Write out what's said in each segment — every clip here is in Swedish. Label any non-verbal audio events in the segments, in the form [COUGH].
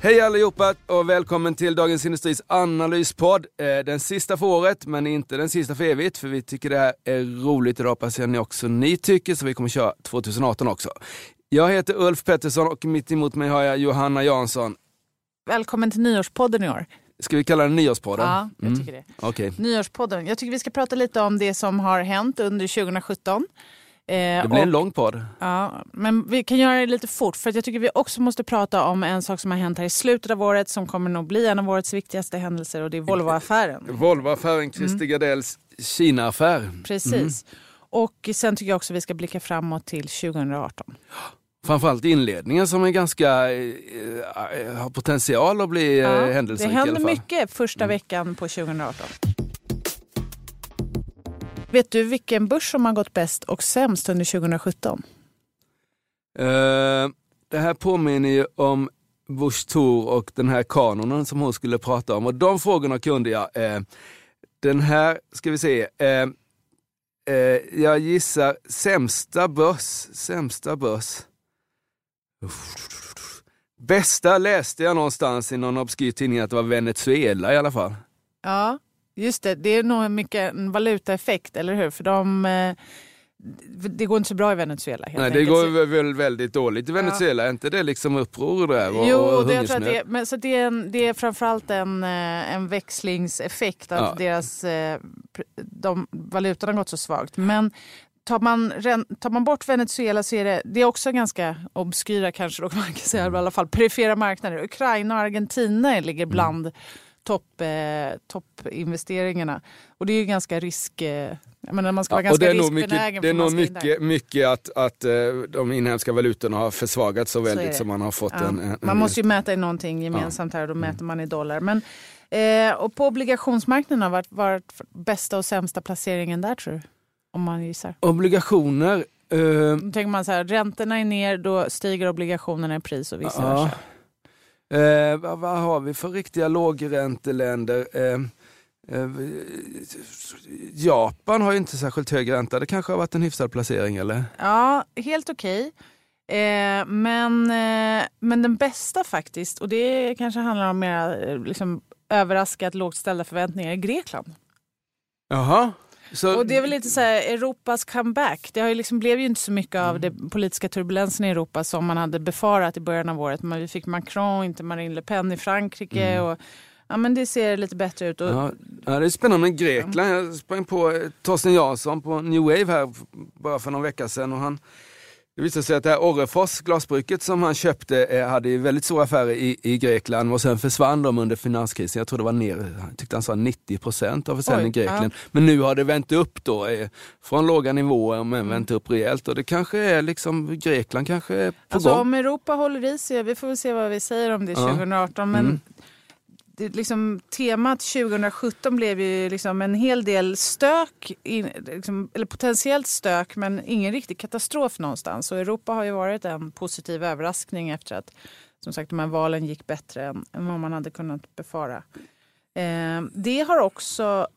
Hej allihopa och välkommen till Dagens Industris analyspodd. Eh, den sista för året, men inte den sista för evigt, för vi tycker det här är roligt det hoppas jag ni också ni tycker, så vi kommer köra 2018 också. Jag heter Ulf Pettersson och mitt emot mig har jag Johanna Jansson. Välkommen till nyårspodden i år. Ska vi kalla den Nyårspodden? Ja, jag tycker det. Okay. Nyårspodden. Jag tycker vi ska prata lite om det som har hänt under 2017. Eh, Det blir en och- lång podd. Ja, men vi kan göra det lite fort för jag tycker vi också måste prata om en sak som har hänt här i slutet av året som kommer nog bli en av årets viktigaste händelser och det är Volvoaffären. [LAUGHS] Volvoaffären, Christer Gardells Kina-affär. Precis. Och sen tycker jag också vi ska blicka framåt till 2018. Framförallt inledningen som är ganska, eh, eh, har potential att bli det händelserik i alla fall. mycket första veckan på 2018. Vet du vilken börs som har gått bäst och sämst under 2017? Eh, det här påminner ju om Bush Thor och den här kanonen som hon skulle prata om. Och de frågorna kunde jag. Eh, den här, ska vi se. Eh, eh, jag gissar sämsta börs. Sämsta börs. Bästa läste jag någonstans i någon obskyr tidning att det var Venezuela i alla fall. Ja, just det. Det är nog mycket en valutaeffekt, eller hur? För de, eh, det går inte så bra i Venezuela. Helt Nej, det enkelt. går väl väldigt dåligt i Venezuela. Är inte det liksom uppror där? Och, Jo, och det, jag tror att det, men, så det, är en, det är framförallt en, eh, en växlingseffekt att Ja. deras, eh, de, valutan har gått så svagt. Men tar man, tar man bort Venezuela så är det, det är också ganska obskyra kanske, då man kan säga, Mm. i alla fall perifera marknader. Ukraina och Argentina ligger Mm. Topp, eh, toppinvesteringarna. Och det är ju ganska risk... Eh, jag menar, man ska vara Ja, ganska det är nog riskbenägen. mycket, det är nog där. mycket, mycket att, att eh, de inhemska valutorna har försvagats så väldigt så man har fått Ja. en, en... Man måste ju mäta i någonting gemensamt här och då Mm. mäter man i dollar. Men, eh, och på obligationsmarknaden varit, varit bästa och sämsta placeringen där tror du? Om man gissar. Obligationer. eh, Då tänker man så här, räntorna är ner, då stiger obligationerna i pris och vice ja. versa. Eh, vad, vad har vi för riktiga lågränteländer? Eh, eh, Japan har ju inte särskilt hög ränta. Det kanske har varit en hyfsad placering eller? Ja, helt okej. Eh, men, eh, men den bästa faktiskt, och det kanske handlar om mer eh, liksom, överraskat lågt ställda förväntningar, är Grekland. Jaha. Så, Och det är väl lite så här Europas comeback. Det har ju liksom, blev ju inte så mycket av den politiska turbulensen i Europa som man hade befarat i början av året. Men vi fick Macron, inte Marine Le Pen i Frankrike. Och, ja, men det ser lite bättre ut. Och, Ja, det är spännande med Grekland. Jag sprang på Torsten Jansson på New Wave här bara för någon vecka sedan. Och han, det visade sig att det här Orrefors, glasbruket som han köpte, eh, hade väldigt stora affärer i, i Grekland och sen försvann de under finanskrisen. Jag tror det var ner, jag tyckte han sa 90 procent av försäljningen i Grekland. Men nu har det vänt upp då, eh, från låga nivåer men Mm. vänt upp rejält. Och det kanske är liksom, Grekland kanske är på alltså, gång. om Europa håller i sig, vi får väl se vad vi säger om det Ja. 2018. Men Mm det, liksom, temat 2017 blev ju liksom en hel del stök, in, liksom, eller potentiellt stök, men ingen riktig katastrof någonstans. Och Europa har ju varit en positiv överraskning efter att som sagt, de här valen gick bättre än, än vad man hade kunnat befara. Eh, det har också,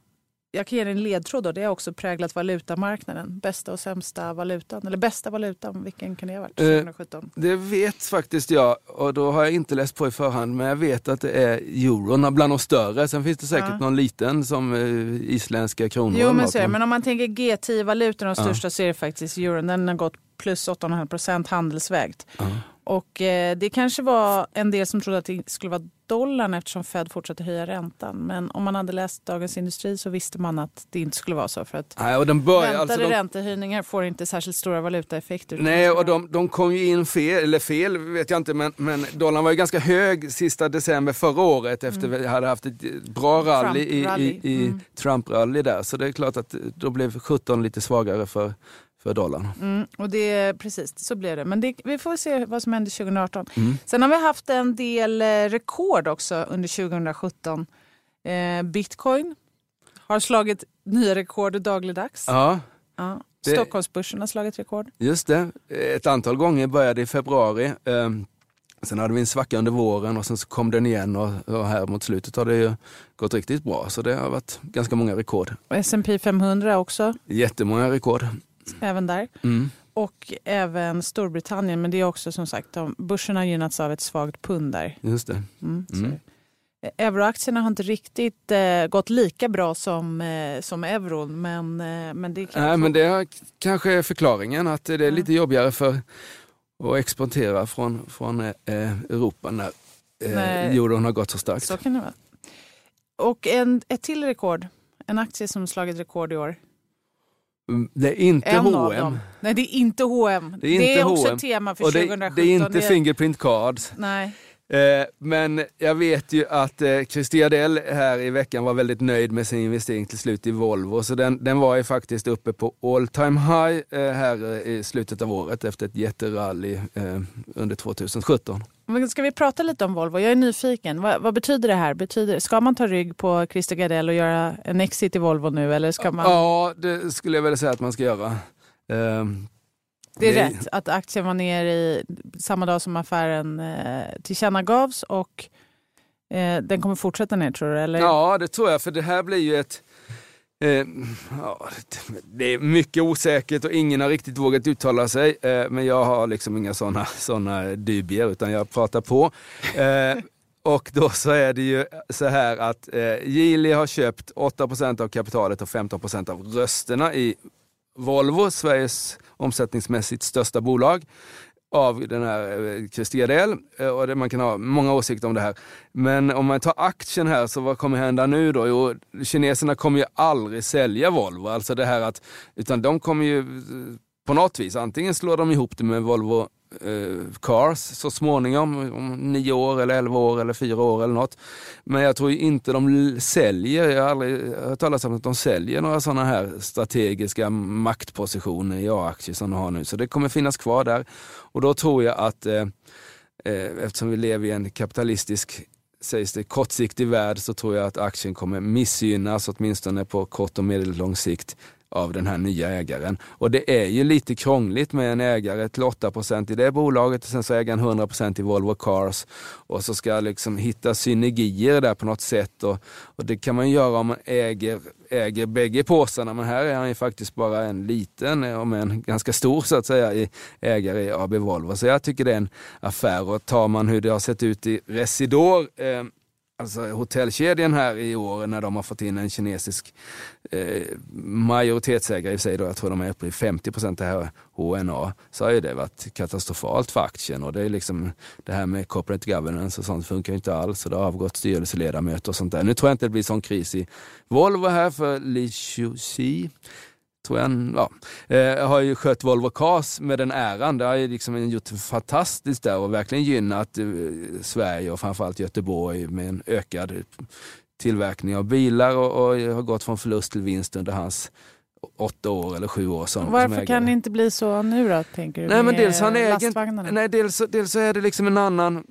jag kan ge dig en ledtråd, då, det har också präglat valutamarknaden. Bästa och sämsta valutan, eller bästa valutan, vilken kan det ha varit Eh, 2017? Det vet faktiskt jag och då har jag inte läst på i förhand men jag vet att det är euron bland de större. Sen finns det säkert Ja. någon liten som eh, isländska kronor. Jo men så. Men om man tänker G10-valutorna, de Ja. största, så är det faktiskt euron. Den har gått plus 8,5 procent handelsvägt. Ja. Och eh, det kanske var en del som trodde att det skulle vara dollarn eftersom Fed fortsatte höja räntan. Men om man hade läst Dagens Industri så visste man att det inte skulle vara så. För att Nej, och den börjar, väntade alltså de, räntehöjningar får inte särskilt stora valutaeffekter. nej, och de, de kom ju in fel, eller fel vet jag inte, men, men dollarn var ju ganska hög sista december förra året efter vi hade haft ett bra rally i, Trump-rally. i, i Mm. Trump-rally där. Så det är klart att då blev 17 lite svagare för, för dollarn. Mm, och det, precis, så blev det. Men det, vi får se vad som händer 2018. Mm. Sen har vi haft en del eh, rekord också under 2017. Eh, Bitcoin har slagit nya rekord dagligdags. Ja, Ja. Det- Stockholmsbörsen har slagit rekord. just det. Ett antal gånger började i februari. Ehm, Sen hade vi en svacka under våren och sen så kom den igen och, och här mot slutet har det gått riktigt bra. Så det har varit ganska många rekord. Och S&P 500 också, Jättemånga rekord. Även där. Mm. Och även Storbritannien. Men det är också som sagt, de, börsen har gynnats av ett svagt pund där. Just det. Mm. Mm. Euroaktierna har inte riktigt eh, gått lika bra som, eh, som euron. Men, eh, men det kan Nej, men det är kanske är förklaringen att det är lite jobbigare för att exportera från, från eh, Europa när eh, euron har gått så starkt. Så kan det vara. Och en, ett till rekord. En aktie som slagit rekord i år. Mm, Det är inte En H&M. Nej, det är inte H&M. Det är inte också H&M. ett tema för och det, 2017. det är inte Fingerprint Cards. Nej. Eh, men jag vet ju att eh, Christer Gardell här i veckan var väldigt nöjd med sin investering till slut i Volvo. Så den, den var ju faktiskt uppe på all time high eh, här i slutet av året efter ett jätterally eh, under 2017. Men ska vi prata lite om Volvo? Jag är nyfiken. Vad, vad betyder det här? Betyder, ska man ta rygg på Christer Gardell och göra en exit i Volvo nu? Eller ska man... Ja, det skulle jag väl säga att man ska göra. Det är rätt att aktien var ner i samma dag som affären eh, tillkännagavs och eh, den kommer fortsätta ner tror du? Eller? Ja, det tror jag, för det här blir ju ett... Eh, ja, det- är mycket osäkert och ingen har riktigt vågat uttala sig. Eh, men jag har liksom inga sådana såna dubier, utan jag pratar på. Eh, och då så är det ju så här att eh, Geely har köpt 8% av kapitalet och 15% av rösterna i Volvo, Sveriges omsättningsmässigt största bolag av den här eh, Christer Gardell. Eh, och det, man kan ha många åsikter om det här. Men om man tar aktien här, så vad kommer hända nu då? Jo, kineserna kommer ju aldrig sälja Volvo. Alltså det här att, utan de kommer ju eh, på något vis, antingen slår de ihop det med Volvo Eh, cars så småningom, om nio år eller elva år eller fyra år eller något. Men jag tror inte de säljer, jag har aldrig hört talas om att de säljer några sådana här strategiska maktpositioner i A-aktier som de har nu. Så det kommer finnas kvar där. Och då tror jag att eh, eh, eftersom vi lever i en kapitalistisk sägs det, kortsiktig värld så tror jag att aktien kommer missgynnas åtminstone på kort och medellång sikt av den här nya ägaren. Och det är ju lite krångligt med en ägare till 8 i det bolaget och sen så äger han 100 i Volvo Cars och så ska liksom hitta synergier där på något sätt och, och det kan man göra om man äger, äger bägge påsarna men här är han ju faktiskt bara en liten, om en ganska stor så att säga, i- ägare i AB Volvo. Så jag tycker det är en affär och tar man hur det har sett ut i Residor eh, Alltså hotellkedjan här i år när de har fått in en kinesisk eh, majoritetsägare i sig då, jag tror de är uppe i 50 procent det här HNA, så har ju det varit katastrofalt för aktien. Och det är liksom det här med corporate governance och sånt funkar ju inte alls. Och det har avgått styrelseledamöter och sånt där. Nu tror jag inte det blir sån kris i Volvo här för Li Shuxi tror jag, ja, eh, har ju skött Volvo Cars med den äran. Det har ju liksom gjort fantastiskt där och verkligen gynnat eh, Sverige och framförallt Göteborg med en ökad tillverkning av bilar och, och har gått från förlust till vinst under hans åtta år eller sju år som, som Varför ägare. kan det inte bli så nu då, tänker du? Nej, men dels han lastvagnarna? nej, dels, dels så är det liksom en annan, eh,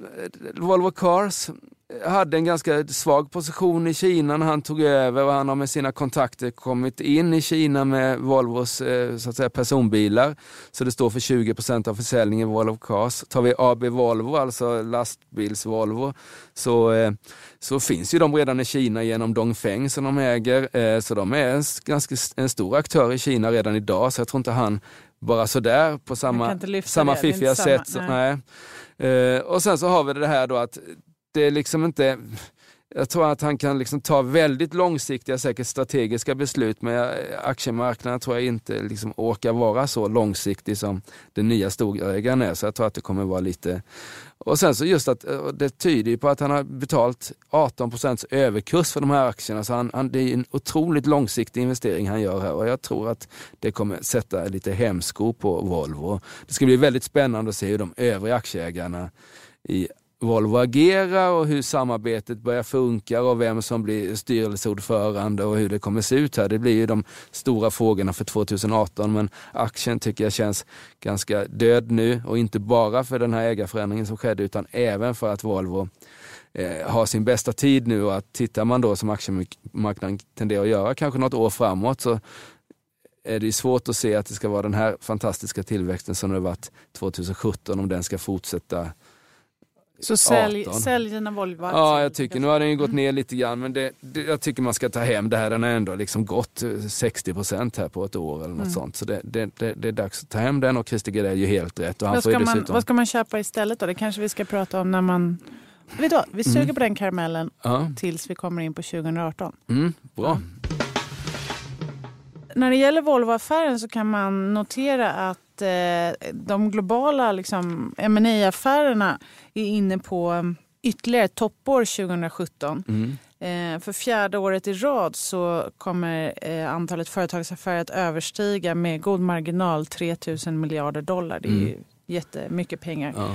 Volvo Cars hade en ganska svag position i Kina när han tog över och han har med sina kontakter kommit in i Kina med Volvos eh, så att säga, personbilar. Så det står för 20% av försäljningen i Volvo Cars. Tar vi AB Volvo, alltså lastbils-Volvo, så, eh, så finns ju de redan i Kina genom Dongfeng som de äger. Eh, så de är en, ganska en stor aktör i Kina redan idag. Så jag tror inte han bara sådär på samma, samma det, fiffiga samma- sätt. Nej. nej. Och sen så har vi det här då att det är liksom inte jag tror att han kan liksom ta väldigt långsiktiga, säkert strategiska beslut, men aktiemarknaden tror jag inte liksom orkar vara så långsiktig som den nya storägaren är. Så jag tror att det kommer vara lite... Och sen så just att det tyder ju på att han har betalt 18 procents överkurs för de här aktierna. Så han, han, det är en otroligt långsiktig investering han gör här och jag tror att det kommer sätta lite hämsko på Volvo. Det ska bli väldigt spännande att se hur de övriga aktieägarna i Volvo agerar och hur samarbetet börjar funka och vem som blir styrelseordförande och hur det kommer se ut här. Det blir ju de stora frågorna för 2018 men aktien tycker jag känns ganska död nu och inte bara för den här ägarförändringen som skedde utan även för att Volvo eh, har sin bästa tid nu och att tittar man då som aktiemarknaden tenderar att göra kanske något år framåt så är det svårt att se att det ska vara den här fantastiska tillväxten som det varit 2017 om den ska fortsätta så sälj, sälj dina volvo. Ja, jag tycker, nu har den ju gått ner lite grann men det, det, jag tycker man ska ta hem det här. Den har ändå liksom gått 60 procent här på ett år eller något mm. sånt. Så det, det, det, är dags att ta hem den och Christer Gardell ju helt rätt. Och han vad, ska man, vad ska man köpa istället då? Det kanske vi ska prata om när man... Vet du vad? Vi suger mm. på den karamellen ja. tills vi kommer in på 2018. Mm, bra. Mm. När det gäller Volvo-affären så kan man notera att eh, de globala liksom, ma affärerna är inne på ytterligare ett toppår 2017. Mm. Eh, för fjärde året i rad så kommer eh, antalet företagsaffärer att överstiga med god marginal 3 000 miljarder dollar. Det är mm. jättemycket pengar. Ja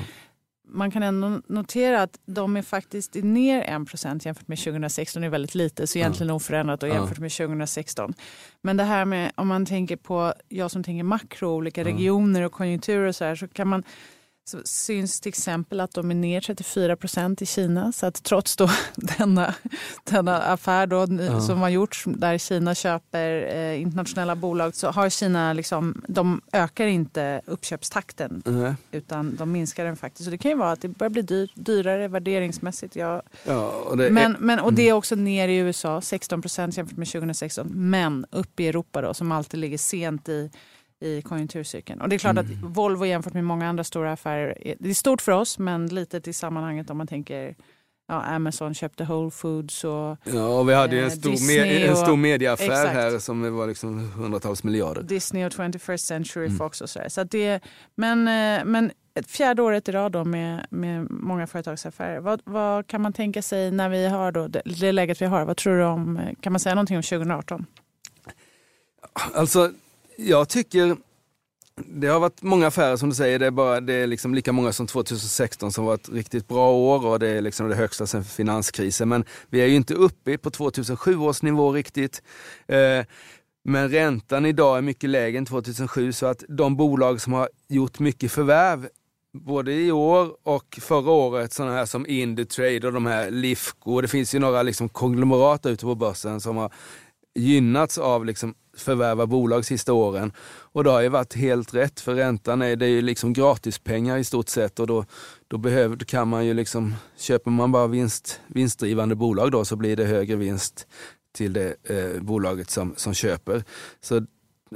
man kan ändå notera att de är faktiskt ner 1% jämfört med 2016. Det är väldigt lite, så egentligen ja. oförändrat och jämfört med 2016. Men det här med, om man tänker på, jag som tänker makro, olika regioner och konjunkturer och så här, så kan man så syns till exempel att de är ner 34 procent i Kina. Så att trots då [LAUGHS] denna, denna affär då, ja. som har gjorts där Kina köper eh, internationella bolag så har Kina liksom, de ökar inte uppköpstakten mm. utan de minskar den faktiskt. Så det kan ju vara att det börjar bli dyr, dyrare värderingsmässigt. Ja. ja och det men, är, men, och det är mm. också ner i USA, 16 procent jämfört med 2016. Men upp i Europa då som alltid ligger sent i i konjunkturcykeln. Och det är klart mm. att Volvo jämfört med många andra stora affärer, det är stort för oss men litet i sammanhanget om man tänker Ja, Amazon köpte Whole Foods och Ja, och vi hade ju en, eh, stor, med, en stor mediaaffär exakt. här som var liksom hundratals miljarder. Disney och 21st Century mm. Fox och sådär. Så det, men, eh, men fjärde året i rad då med, med många företagsaffärer. Vad, vad kan man tänka sig när vi har då det, det läget vi har? Vad tror du om, kan man säga någonting om 2018? Alltså jag tycker det har varit många affärer som du säger. Det är, bara, det är liksom lika många som 2016 som var ett riktigt bra år och det är liksom det högsta sedan finanskrisen. Men vi är ju inte uppe på 2007 års nivå riktigt. Eh, men räntan idag är mycket lägre än 2007 så att de bolag som har gjort mycket förvärv både i år och förra året, sådana här som Indutrade och de här Lifco. Det finns ju några liksom konglomerat ute på börsen som har gynnats av liksom förvärva bolag sista åren. Och det har ju varit helt rätt för räntan är, det är ju liksom gratispengar i stort sett och då, då, behöver, då kan man ju liksom, köper man bara vinst, vinstdrivande bolag då så blir det högre vinst till det eh, bolaget som, som köper. Så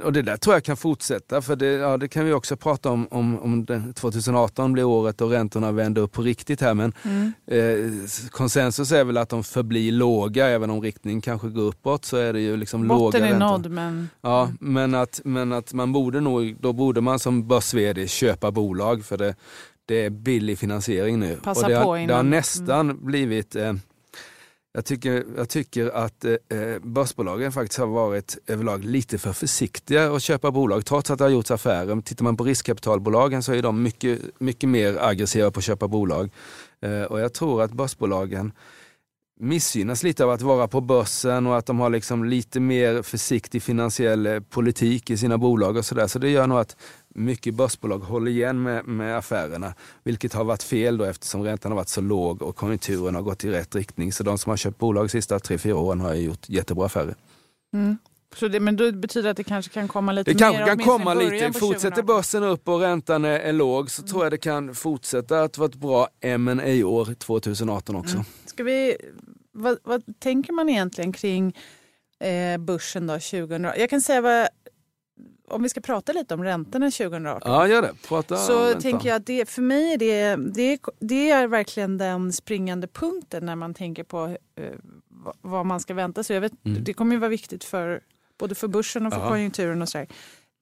och det där tror jag kan fortsätta, för det, ja, det kan vi också prata om, om, om 2018 blir året då räntorna vänder upp på riktigt här. Men mm. eh, konsensus är väl att de förblir låga, även om riktningen kanske går uppåt så är det ju liksom Botten låga är nådd men... Ja, men att, men att man borde nog, då borde man som börs köpa bolag för det, det är billig finansiering nu. Passa och det, på innan. det har nästan mm. blivit eh, jag tycker, jag tycker att eh, eh, börsbolagen faktiskt har varit överlag lite för försiktiga att köpa bolag trots att det har gjorts affärer. Tittar man på riskkapitalbolagen så är de mycket, mycket mer aggressiva på att köpa bolag. Eh, och jag tror att börsbolagen missgynnas lite av att vara på börsen och att de har liksom lite mer försiktig finansiell eh, politik i sina bolag och sådär. Så det gör nog att mycket börsbolag håller igen med, med affärerna, vilket har varit fel då eftersom räntan har varit så låg och konjunkturen har gått i rätt riktning. Så de som har köpt bolag de sista tre, fyra åren har gjort jättebra affärer. Mm. Så det, men då betyder det att det kanske kan komma lite det mer? Det kanske kan komma lite. Fortsätter börsen upp och räntan är, är låg så mm. tror jag det kan fortsätta att vara ett bra ma år 2018 också. Mm. Ska vi, vad, vad, tänker man egentligen kring eh, börsen då 2000? Jag kan säga vad om vi ska prata lite om räntorna 2018. Ja, gör det. Prata så ränta. tänker jag att det, för mig är det, det, det, är verkligen den springande punkten när man tänker på eh, vad man ska vänta sig. Jag vet, mm. Det kommer ju vara viktigt för både för börsen och för ja. konjunkturen och så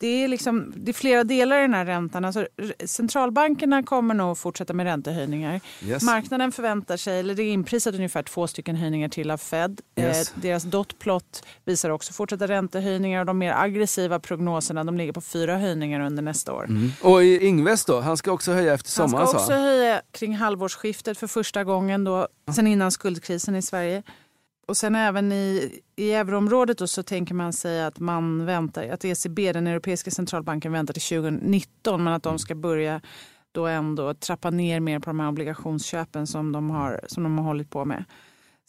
det är, liksom, det är flera delar i den här räntan. Alltså, centralbankerna kommer nog fortsätta med räntehöjningar. Yes. Marknaden förväntar sig, eller det är inprisat ungefär två stycken höjningar till av Fed. Yes. Eh, deras dotplot visar också fortsatta räntehöjningar och de mer aggressiva prognoserna de ligger på fyra höjningar under nästa år. Mm. Och Ingves då, han ska också höja efter Han sommaren ska sa också han. höja kring halvårsskiftet för första gången då, sen innan skuldkrisen i Sverige. Och sen även i, i euroområdet då så tänker man sig att man väntar, att ECB, den europeiska centralbanken, väntar till 2019 men att de ska börja då ändå trappa ner mer på de här obligationsköpen som de har, som de har hållit på med.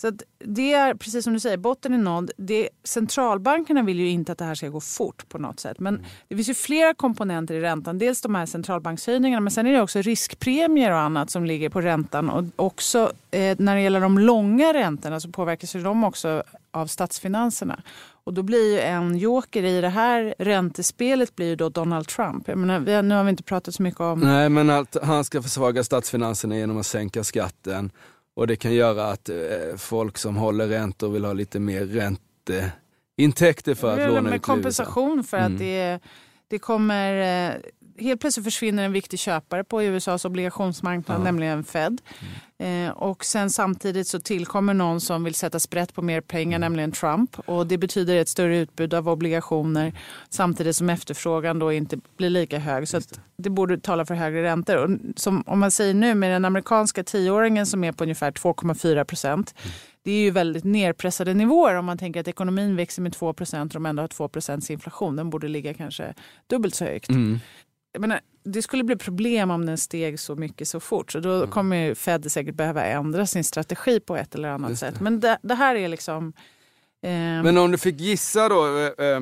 Så det är precis som du säger, botten är nådd. Det, centralbankerna vill ju inte att det här ska gå fort på något sätt. Men det finns ju flera komponenter i räntan. Dels de här centralbankshöjningarna men sen är det också riskpremier och annat som ligger på räntan. Och också eh, när det gäller de långa räntorna så påverkas ju de också av statsfinanserna. Och då blir ju en joker i det här räntespelet blir ju då Donald Trump. Jag menar, nu har vi inte pratat så mycket om Nej, men att han ska försvaga statsfinanserna genom att sänka skatten. Och det kan göra att eh, folk som håller räntor vill ha lite mer ränteintäkter för att låna ut kompensation för Mm. att det, det kommer... Helt plötsligt försvinner en viktig köpare på USAs obligationsmarknad, Ja. nämligen Fed. Eh, och sen samtidigt så tillkommer någon som vill sätta sprätt på mer pengar, Mm. nämligen Trump. Och det betyder ett större utbud av obligationer samtidigt som efterfrågan då inte blir lika hög. Så att det borde tala för högre räntor. Och som, om man säger nu med den amerikanska tioåringen som är på ungefär 2,4 procent. Det är ju väldigt nerpressade nivåer om man tänker att ekonomin växer med 2 procent och de ändå har 2 procents inflation. Den borde ligga kanske dubbelt så högt. Mm. Jag menar, det skulle bli problem om den steg så mycket så fort. Så då Mm. kommer ju Fed säkert behöva ändra sin strategi på ett eller annat sätt. Men det, det här är liksom... Eh, Men om du fick gissa då, eh, eh,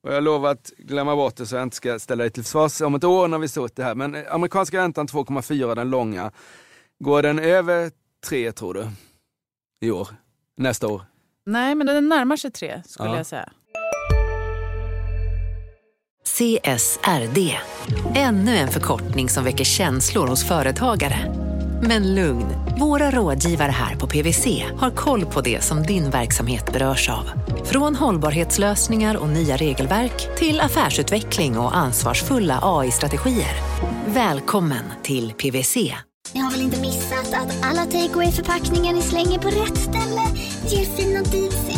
och jag lovar att glömma bort det så jag inte ska ställa dig till svars om ett år när vi står det här. Men eh, amerikanska räntan 2,4 den långa. Går den över 3 tror du? I år? Nästa år? nej, men den närmar sig tre skulle Ja. jag säga. CSRD. Ännu en förkortning som väcker känslor hos företagare. Men lugn, våra rådgivare här på PWC har koll på det som din verksamhet berörs av. Från hållbarhetslösningar och nya regelverk till affärsutveckling och ansvarsfulla AI-strategier. Välkommen till PWC. Ni har väl inte missat att alla takeaway förpackningar ni slänger på rätt ställe ger fina deals i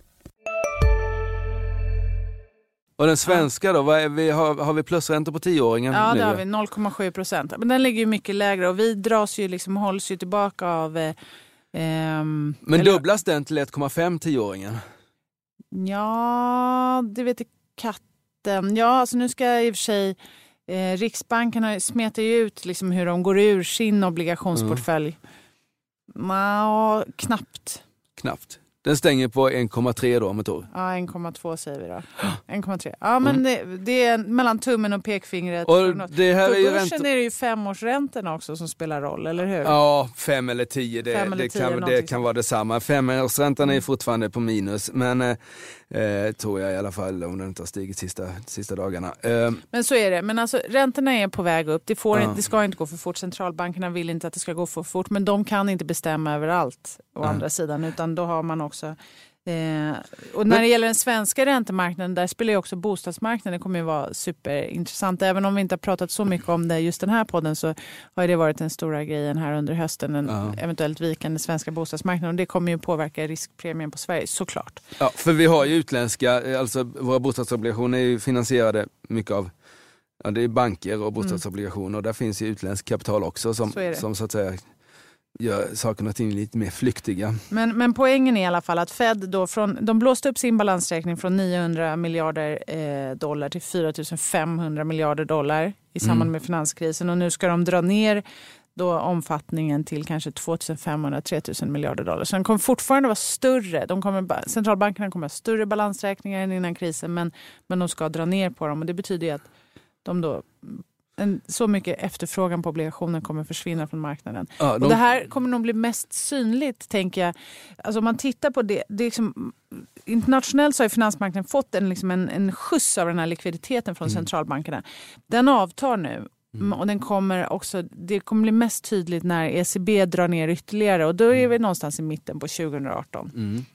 Och den svenska då, vi, har, har vi plusräntor på tioåringen Ja, nu? det har vi. 0,7 procent. Men den ligger ju mycket lägre och vi dras ju liksom, hålls ju tillbaka av... Eh, ehm, Men eller- dubblas den till 1,5 tioåringen? Ja, det vet katten. Ja, alltså nu ska i och för sig eh, Riksbanken har- smetar ju ut liksom hur de går ur sin obligationsportfölj. Nja, knappt. Knappt. Den stänger på 1,3 då om ett år. Ja, 1,2 säger vi då. 1,3. Ja, men det, det är mellan tummen och pekfingret. Och det här På är ju börsen räntor... är det ju femårsräntorna också som spelar roll, eller hur? Ja, fem eller tio, det, Fem eller det, tio, kan, det kan vara detsamma. Femårsräntan är fortfarande på minus, men eh, tror jag i alla fall om den inte har stigit sista, sista dagarna. Eh, Men så är det. Men alltså, räntorna är på väg upp. Det, får Ja. inte, det ska inte gå för fort. Centralbankerna vill inte att det ska gå för fort. Men de kan inte bestämma över allt å Nej. andra sidan. Utan då har man också... Eh, och när det gäller den svenska räntemarknaden, där spelar ju också bostadsmarknaden. Det kommer ju vara superintressant. Även om vi inte har pratat så mycket om det just den här podden så har det varit den stora grejen här under hösten. Den Ja. eventuellt vikande svenska bostadsmarknaden. Och det kommer ju påverka riskpremien på Sverige, såklart. ja, för vi har ju utländska, eh, alltså våra bostadsobligationer är ju finansierade mycket av Ja, det är banker och bostadsobligationer och där finns ju utländskt kapital också som Så som så att säga gör saker och ting lite mer flyktiga. Men, men poängen är i alla fall att Fed då från, de blåste upp sin balansräkning från 900 miljarder eh, dollar till 4 500 miljarder dollar i samband Mm. med finanskrisen. Och nu ska de dra ner då omfattningen till kanske 2500-3000 miljarder dollar. Så den kommer fortfarande vara större. De kommer, ba- centralbankerna kommer ha större balansräkningar än innan krisen men, men de ska dra ner på dem. Och det betyder att de då en, så mycket efterfrågan på obligationer kommer försvinna från marknaden. Och de- det här kommer nog bli mest synligt, tänker jag. Alltså om man tittar på det, det är liksom, internationellt så har finansmarknaden fått en, liksom en, en skjuts av den här likviditeten från centralbankerna. Den avtar nu. Mm, Och den kommer också, det kommer bli mest tydligt när ECB drar ner ytterligare och då är vi någonstans i mitten på 2018. Mm.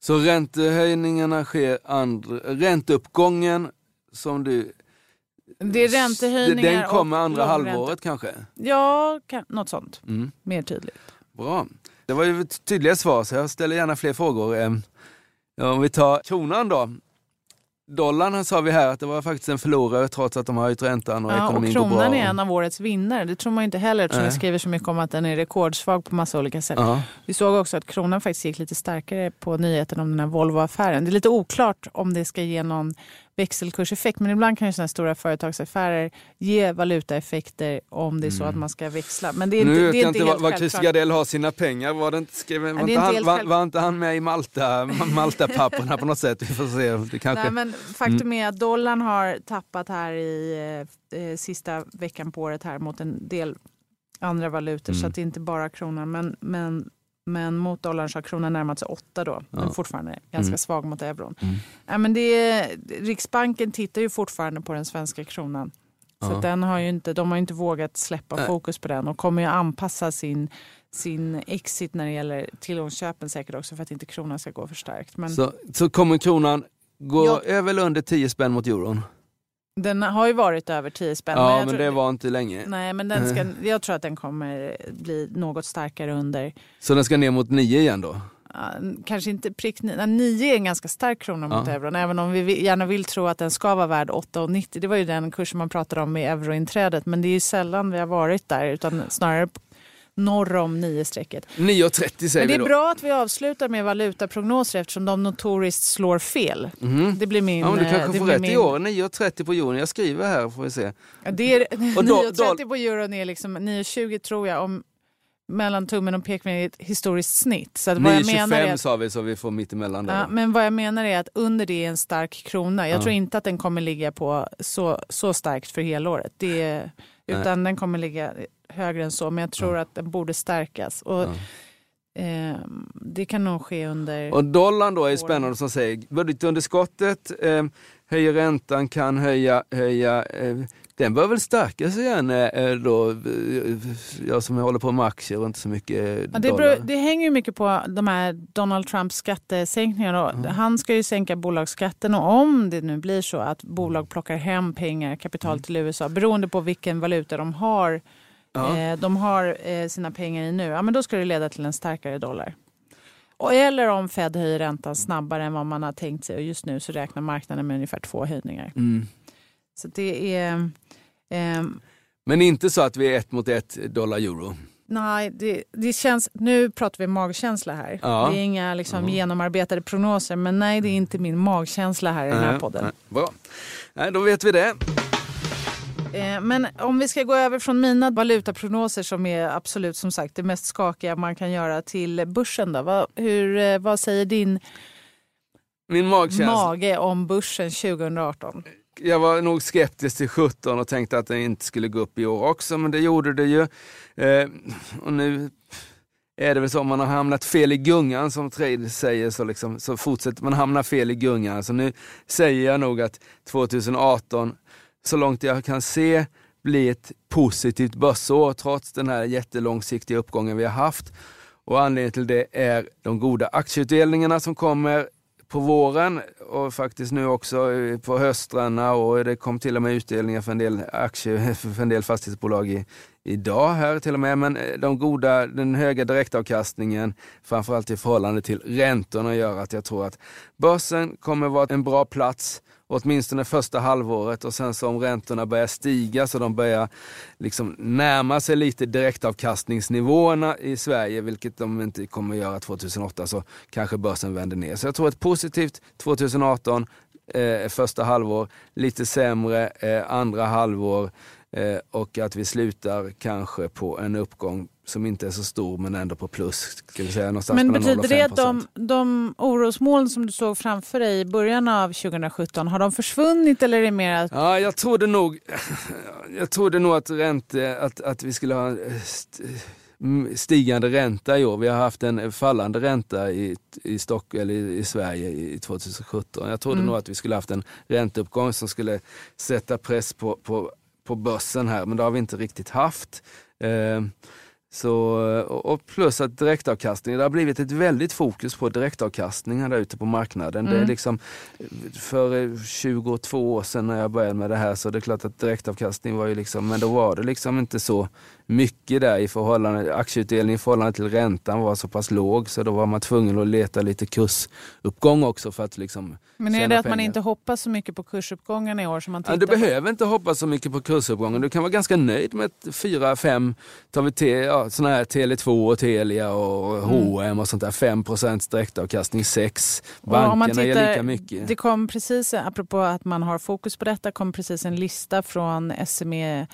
Så räntehöjningarna sker, andra, ränteuppgången som du... Det är räntehöjningar Den kommer och andra halvåret kanske? Ja, kan, något sånt. Mm. Mer tydligt. Bra. Det var ju tydliga svar så jag ställer gärna fler frågor. Eh, Ja, om vi tar kronan då. Dollarn sa vi här att det var faktiskt en förlorare trots att de har höjt räntan och Ja, och ekonomin går bra. kronan är en av årets vinnare. Det tror man inte heller eftersom jag skriver så mycket om att den är rekordsvag på massa olika sätt. Ja. Vi såg också att kronan faktiskt gick lite starkare på nyheten om den här Volvo-affären. Det är lite oklart om det ska ge någon växelkurseffekt men ibland kan ju sådana stora företagsaffärer ge valutaeffekter om det är så att man ska växla. Men det är inte, Mm. nu vet det är jag inte inte var, Christer. Gardell har sina pengar. Var, det inte, skrev, var, är inte inte han, var, var inte han med i Malta, [LAUGHS] Malta-papperna på något sätt? Vi får se. Det kanske... Nej, men faktum Mm. är att dollarn har tappat här i eh, eh, sista veckan på året här mot en del andra valutor. Mm. Så att det är inte bara kronan. Men, men, men mot dollarn så har kronan närmat sig åtta då. Men Ja. fortfarande ganska Mm. svag mot euron. Mm. Ja, men det är, Riksbanken tittar ju fortfarande på den svenska kronan. Så Ja. den har ju inte, de har ju inte vågat släppa Nej. fokus på den och kommer ju anpassa sin, sin exit när det gäller tillgångsköpen säkert också för att inte kronan ska gå för starkt. Men så, så kommer kronan gå Ja. över eller under 10 spänn mot euron? Den har ju varit över 10 spänn. Ja, jag men tror- det var inte länge. Nej, men den ska, [LAUGHS] jag tror att den kommer bli något starkare under. Så den ska ner mot 9 igen då? kanske inte prick nio. Nej, nio är en ganska stark krona mot Ja. euron. Även om vi gärna vill tro att den ska vara värd 8,90. Det var ju den kursen man pratade om med eurointrädet. Men det är ju sällan vi har varit där. Utan snarare norr om 9-strecket. 9,30 säger Men det är bra att vi avslutar med valutaprognoser eftersom de notoriskt slår fel. Mhm. Det blir min... Ja, men du eh, kanske det får rätt min, i år. 9,30 på euron. Jag skriver här får vi se. Ja, det är, Och [LAUGHS] då- 9,30 på euron är liksom 9,20 tror jag om mellan tummen och pekfingret är ett historiskt snitt. Så att vad jag menar är 9,25 att, sa vi så vi får mitt emellan där. ja, men vad jag menar är att under det är en stark krona. Jag Ja. tror inte att den kommer ligga på så, så starkt för helåret. Det är, utan den kommer ligga högre än så. Men jag tror att den borde stärkas. Och, Ja. eh, det kan nog ske under... Och dollarn då är spännande som säger, budgetunderskottet eh, höjer räntan, kan höja, höja eh, den bör väl stärkas igen eh, då, eh, jag som håller på med aktier och inte så mycket eh, Ja, det, beror, det hänger ju mycket på de här Donald Trumps skattesänkningar. Och Han ska ju sänka bolagsskatten och om det nu blir så att bolag plockar hem pengar, kapital till USA, beroende på vilken valuta de har, Ja. eh, de har eh, sina pengar i nu, ja, men då ska det leda till en starkare dollar. Och, eller om Fed höjer räntan snabbare än vad man har tänkt sig och just nu så räknar marknaden med ungefär två höjningar. Mm. Så det är... ehm, Men inte så att vi är ett mot ett dollar euro. Nej, det, det känns, nu pratar vi magkänsla här. Ja. Det är inga liksom, genomarbetade prognoser, men nej, det är inte min magkänsla här i den här podden. nej. Bra, nej, då vet vi det. Eh, men om vi ska gå över från mina valutaprognoser som är absolut som sagt det mest skakiga man kan göra till börsen då. Vad, hur, eh, vad säger din Min magkänsla. mage om börsen 2018? Jag var nog skeptisk till 17 och tänkte att den inte skulle gå upp i år också, men det gjorde det ju. Eh, och nu är det väl så om man har hamnat fel i gungan som Trade säger så, liksom, så fortsätter man hamna fel i gungan. Så nu säger jag nog att 2018, så långt jag kan se, blir ett positivt börsår trots den här jättelångsiktiga uppgången vi har haft. Och anledningen till det är de goda aktieutdelningarna som kommer på våren och faktiskt nu också eh, på höstrarna och det kom till och med utdelningar för en del aktier, [LAUGHS] för en del fastighetsbolag i, idag här till och med. Men eh, de goda, den höga direktavkastningen, framförallt i förhållande till räntorna gör att jag tror att börsen kommer vara en bra plats åtminstone första halvåret och sen så om räntorna börjar stiga så de börjar liksom närma sig lite direktavkastningsnivåerna i Sverige, vilket de inte kommer att göra 2008, så kanske börsen vänder ner. Så jag tror ett positivt 2018, eh, första halvår, lite sämre eh, andra halvår och att vi slutar kanske på en uppgång som inte är så stor men ändå på plus. Ska vi säga, någonstans Men mellan 0 och betyder det att 5%. de, de orosmoln som du såg framför dig i början av 2017, har de försvunnit eller är det mer att... Ja, jag trodde nog, jag trodde nog att, ränte, att, att vi skulle ha st- stigande ränta i år. Vi har haft en fallande ränta i, i, Stock, eller i, i Sverige i 2017. Jag trodde Mm. nog att vi skulle haft en ränteuppgång som skulle sätta press på, på, på börsen här, men det har vi inte riktigt haft. Eh, så, och plus att direktavkastning, det har blivit ett väldigt fokus på direktavkastningar där ute på marknaden. Det är Mm. liksom, för eh, 22 år sedan när jag började med det här så det är klart att direktavkastning var ju liksom, men då var det liksom inte så mycket där i förhållande, aktieutdelning i förhållande till räntan var så pass låg så då var man tvungen att leta lite kursuppgång också för att liksom Men är det att man inte hoppas så mycket på kursuppgången i år som man tittar Ja, du på? behöver inte hoppas så mycket på kursuppgången. Du kan vara ganska nöjd med 4-5, tar vi te, ja, såna här Tele2 och Telia och H&M och sånt där. 5 direktavkastning, 6. Och om man Bankerna ger lika mycket. Det kom precis, apropå att man har fokus på detta, kom precis en lista från SME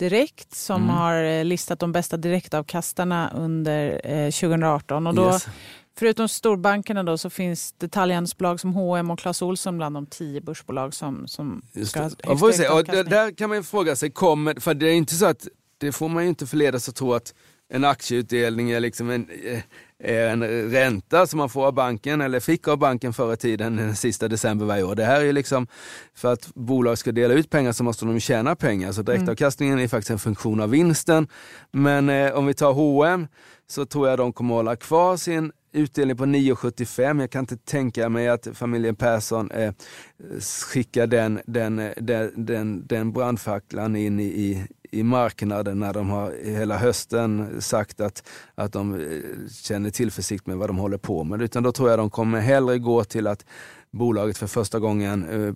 Direkt som Mm. har eh, listat de bästa direktavkastarna under eh, 2018. Och då, Yes. Förutom storbankerna då, så finns detaljhandelsbolag som H&M och Clas Ohlson bland de tio börsbolag som, som Just ska ha högst se. Och där kan man ju fråga sig, kommer, för det är inte så att, det får man ju inte förledas att tro att en aktieutdelning är liksom en, eh, en ränta som man får av banken eller fick av banken förr i tiden den sista december varje år. Det här är liksom, för att bolag ska dela ut pengar så måste de tjäna pengar. Så direktavkastningen är faktiskt en funktion av vinsten. Men eh, om vi tar H&M så tror jag de kommer hålla kvar sin utdelning på 9,75. Jag kan inte tänka mig att familjen Persson eh, skickar den, den, eh, den, den, den brandfacklan in i, i, i marknaden när de har hela hösten sagt att, att de eh, känner tillförsikt med vad de håller på med. Utan då tror jag de kommer hellre gå till att bolaget för första gången eh,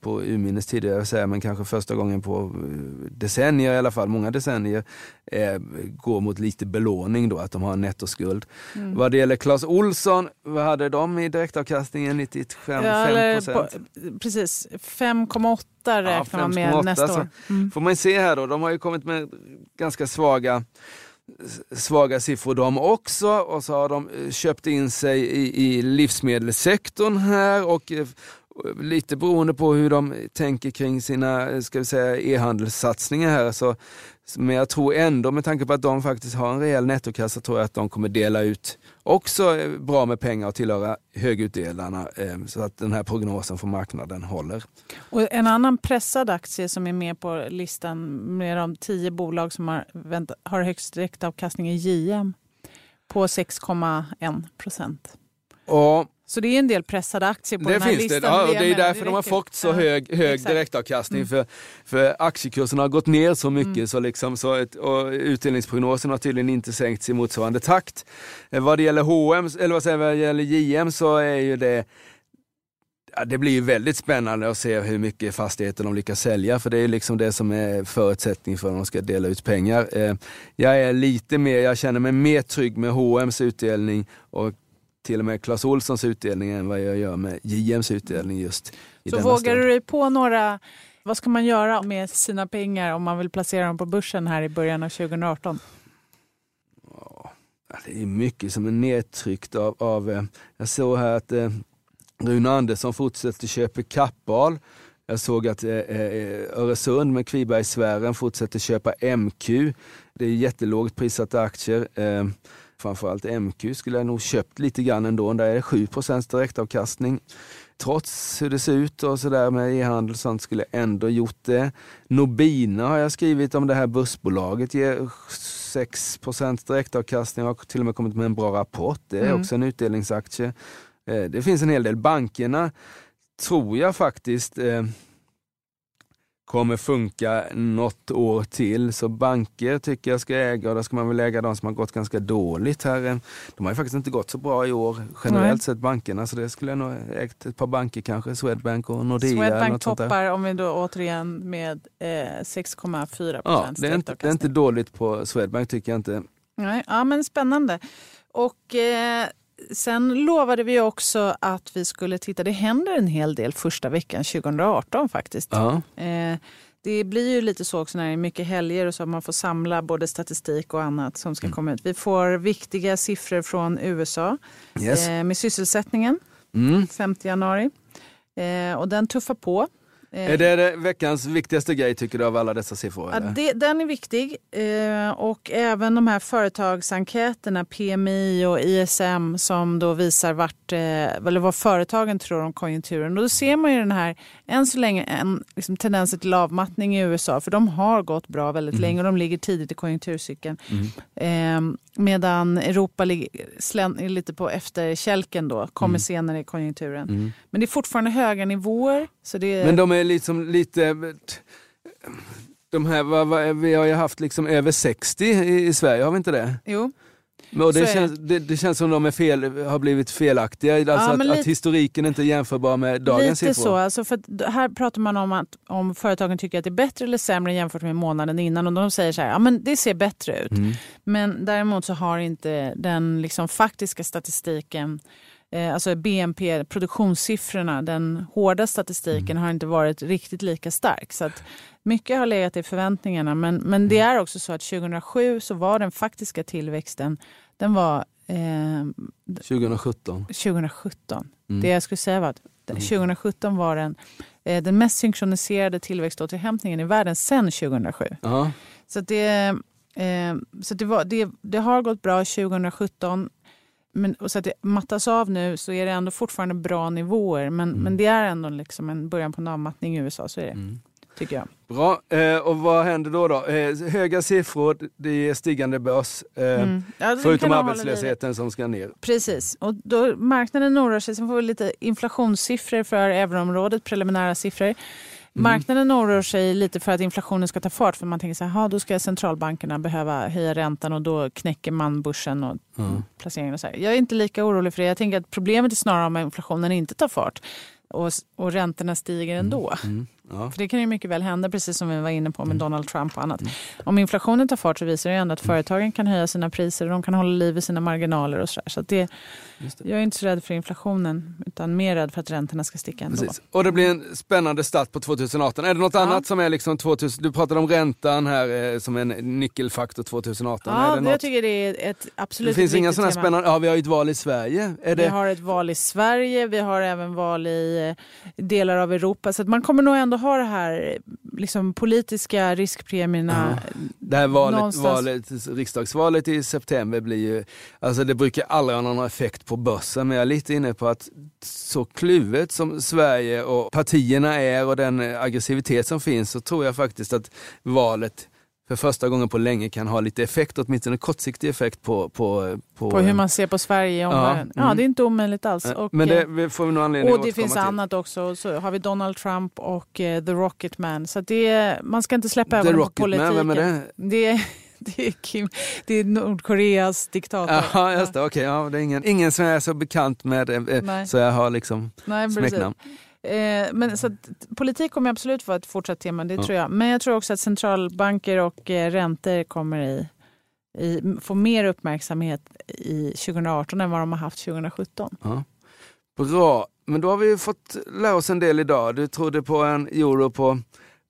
på urminnes tid, jag vill säga, men kanske första gången på eh, decennier i alla fall, många decennier, eh, går mot lite belåning då, att de har en nettoskuld. Mm. Vad det gäller Clas Olsson, vad hade de i direktavkastningen? 95 Ja, procent? Precis, 5,8 räknar man med 5,8, nästa år. Mm. Får man se här då, de har ju kommit med ganska svaga svaga siffror de också och så har de eh, köpt in sig i, i livsmedelssektorn här och eh, lite beroende på hur de tänker kring sina eh, ska vi säga, e-handelssatsningar här. Så, men jag tror ändå med tanke på att de faktiskt har en rejäl nettokassa tror jag att de kommer dela ut också eh, bra med pengar och tillhöra högutdelarna eh, så att den här prognosen från marknaden håller. Och en annan pressad aktie som är med på listan med de tio bolag som har, vänt, har högst direktavkastning är JM på 6,1 procent. Och Så det är en del pressade aktier på det den här finns listan. det. Ja, och jag det är därför de har fått så hög, hög exakt. direktavkastning. Mm. För, för aktiekursen har gått ner så mycket så liksom, så ett, och utdelningsprognosen har tydligen inte sänkts i motsvarande takt. Eh, Vad det gäller H&M, eller vad säger vad det gäller JM så är ju det Ja, det blir ju väldigt spännande att se hur mycket fastigheter de lyckas sälja, för det är liksom det som är förutsättning för att de ska dela ut pengar. Eh, Jag är lite mer, jag känner mig mer trygg med H&M's utdelning och till och med Clas Ohlsons utdelning än vad jag gör med JMs utdelning just i Så vågar stund. du dig på några, vad ska man göra med sina pengar om man vill placera dem på börsen här i början av 2018? Ja, det är mycket som är nedtryckt av, av eh, jag såg här att eh, Rune Andersson fortsätter köpa kappal. Jag såg att eh, eh, Öresund med Kvibergssfären fortsätter köpa MQ. Det är jättelågt prissatta aktier. Eh, framförallt MQ skulle jag nog köpt lite grann ändå. Där är det 7% direktavkastning. Trots hur det ser ut och sådär med e-handel och sånt skulle jag ändå gjort det. Nobina har jag skrivit om det här bussbolaget ger 6% direktavkastning och har till och med kommit med en bra rapport. Det är Mm. också en utdelningsaktie. Eh, Det finns en hel del. Bankerna tror jag faktiskt eh, kommer funka något år till. Så banker tycker jag ska äga och då ska man väl äga de som har gått ganska dåligt här. De har ju faktiskt inte gått så bra i år generellt Nej. sett bankerna så det skulle jag nog ägt ett par banker kanske, Swedbank och Nordea. Swedbank toppar om vi då återigen med eh, 6,4 Ja, det är, inte, det är inte dåligt på Swedbank tycker jag inte. Nej, ja, men spännande. Och eh, sen lovade vi också att vi skulle titta, det händer en hel del första veckan 2018 faktiskt. Ja. Eh, det blir ju lite så också när det är mycket helger och så man får samla både statistik och annat som ska komma ut. Vi får viktiga siffror från USA Yes. eh, med sysselsättningen Mm. 5 januari. Eh, och den tuffar på. Eh, Är det, veckans viktigaste grej tycker du av alla dessa siffror? Ja, det, den är viktig. Eh, och även de här företagsenkäterna, PMI och ISM som då visar vart, eh, eller vad företagen tror om konjunkturen. Och då ser man ju den här, än så länge, en liksom, tendenser till avmattning i USA. För de har gått bra väldigt länge och de ligger tidigt i konjunkturcykeln. Eh, medan Europa ligger, är lite på efterkälken då, kommer senare i konjunkturen. Men det är fortfarande höga nivåer. Så det, Men de är liksom lite... De här, vi har ju haft liksom över 60 i, i Sverige, har vi inte det? jo. Och det, känns, det, det känns som de är fel, har blivit felaktiga, alltså att, men att lite- historiken inte är jämförbar med dagens Lite siffror. så. Alltså för att här pratar man om att om företagen tycker att det är bättre eller sämre jämfört med månaden innan. Och de säger så här, ja men det ser bättre ut. Mm. Men däremot så har inte den liksom faktiska statistiken eh, Alltså BNP, produktionssiffrorna, den hårda statistiken Mm. har inte varit riktigt lika stark. Så att mycket har legat i förväntningarna. Men, men det Mm. är också så att 2007 så var den faktiska tillväxten den var eh, 2017. 2017. Mm. Det jag skulle säga var att 2017 var den, eh, den mest synkroniserade tillväxtåterhämtningen i världen sedan 2007. Ja. Så, det, eh, så det, var, det, det har gått bra 2017. Men, och så att det mattas av nu så är det ändå fortfarande bra nivåer. Men, men det är ändå liksom en början på en avmattning i USA. Så är det, tycker jag. Bra, eh, och vad händer då? då? Eh, höga siffror, det är stigande börs, eh, Mm. Ja, förutom arbetslösheten som ska ner. Precis. Och då marknaden oroar sig. Sen får vi lite inflationssiffror för euroområdet, preliminära siffror. Marknaden oroar sig lite för att inflationen ska ta fart. För man tänker så här, "Ha, då ska centralbankerna behöva höja räntan och då knäcker man börsen och placeringen. Och så här. Jag är inte lika orolig för det. Jag tänker att problemet är snarare om inflationen inte tar fart och, och räntorna stiger ändå. Mm. Ja. För det kan ju mycket väl hända, precis som vi var inne på med Donald Trump och annat. Om inflationen tar fart så visar det ändå att företagen kan höja sina priser och de kan hålla liv i sina marginaler och så där. Så att det, jag är inte så rädd för inflationen, utan mer rädd för att räntorna ska sticka ändå. Precis. Och det blir en spännande start på 2018. Är det något annat som är liksom 2000, du pratade om räntan här eh, som en nyckelfaktor 2018. är Ja, det, det något, jag tycker det är ett det absolut finns inga sådana spännande, ja vi har ju ett val i Sverige. Är Vi det, har ett val i Sverige, vi har även val i eh, delar av Europa. Så man kommer nog ändå ha det här liksom, politiska riskpremierna. det här valet, någonstans- valet, riksdagsvalet i september blir ju, alltså det brukar aldrig ha någon effekt på börsen men jag är lite inne på att så kluvet som Sverige och partierna är och den aggressivitet som finns så tror jag faktiskt att valet för första gången på länge kan ha lite effekt, åtminstone kortsiktig effekt på, på, på, På hur man ser på Sverige i Ja, omvärlden. Ja, mm. det är inte omöjligt alls. Eh, Och, Men det eh, får vi nog anledning och det finns till. annat också. Så har vi Donald Trump och eh, The Rocket Man. Så det man ska inte släppa ögonen på politiken. vem är det? Det [LAUGHS] det är, Kim, det är Nordkoreas diktator. Jaha, just det. Okej, ja, det är ingen, ingen som är så bekant med eh, så jag har liksom Nej, precis. Eh, men så att, politik kommer absolut vara ett fortsatt tema, det Ja. tror jag. Men jag tror också att centralbanker och eh, räntor kommer i, i, få mer uppmärksamhet i 2018 än vad de har haft 2017. Ja. Bra, men då har vi fått lära oss en del idag. Du trodde på en euro på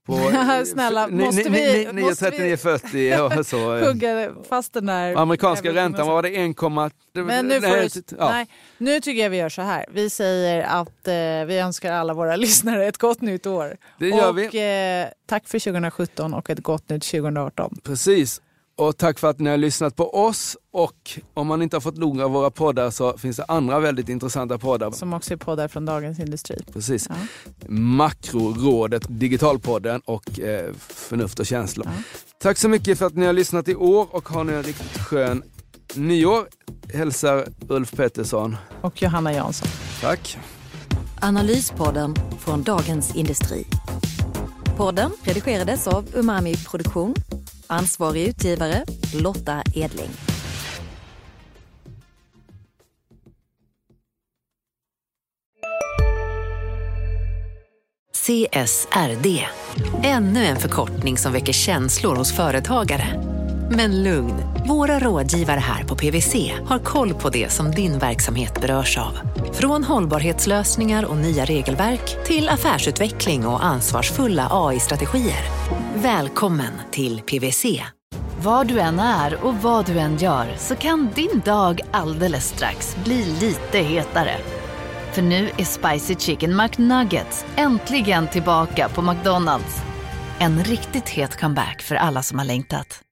på [LAUGHS] Snälla, måste vi- ni- måste vi 9,39,40 och så. Hugga fast den där... Amerikanska räntan, vad var det? 1, Men nu, nej, du, ja. nej, nu tycker jag vi gör så här. Vi säger att eh, vi önskar alla våra [LAUGHS] lyssnare ett gott nytt år. Det gör och, Eh, tack för 2017 och ett gott nytt 2018. Precis. Och tack för att ni har lyssnat på oss. Och om man inte har fått nog av våra poddar så finns det andra väldigt intressanta poddar. Som också är poddar från Dagens Industri. Precis. Ja. Makrorådet, Digitalpodden och eh, Förnuft och känslor. Tack så mycket för att ni har lyssnat i år och har nu en riktigt skön nyår. Hälsar Ulf Pettersson. Och Johanna Jansson. Tack. Analyspodden från Dagens Industri. Podden redigerades av Umami Produktion. Ansvarig utgivare Lotta Edling. CSRD. Ännu en förkortning som väcker känslor hos företagare. Men lugn, våra rådgivare här på PWC har koll på det som din verksamhet berörs av. Från hållbarhetslösningar och nya regelverk till affärsutveckling och ansvarsfulla AI-strategier. Välkommen till PWC. Var du än är och vad du än gör så kan din dag alldeles strax bli lite hetare. För nu är Spicy Chicken McNuggets äntligen tillbaka på McDonalds. En riktigt het comeback för alla som har längtat.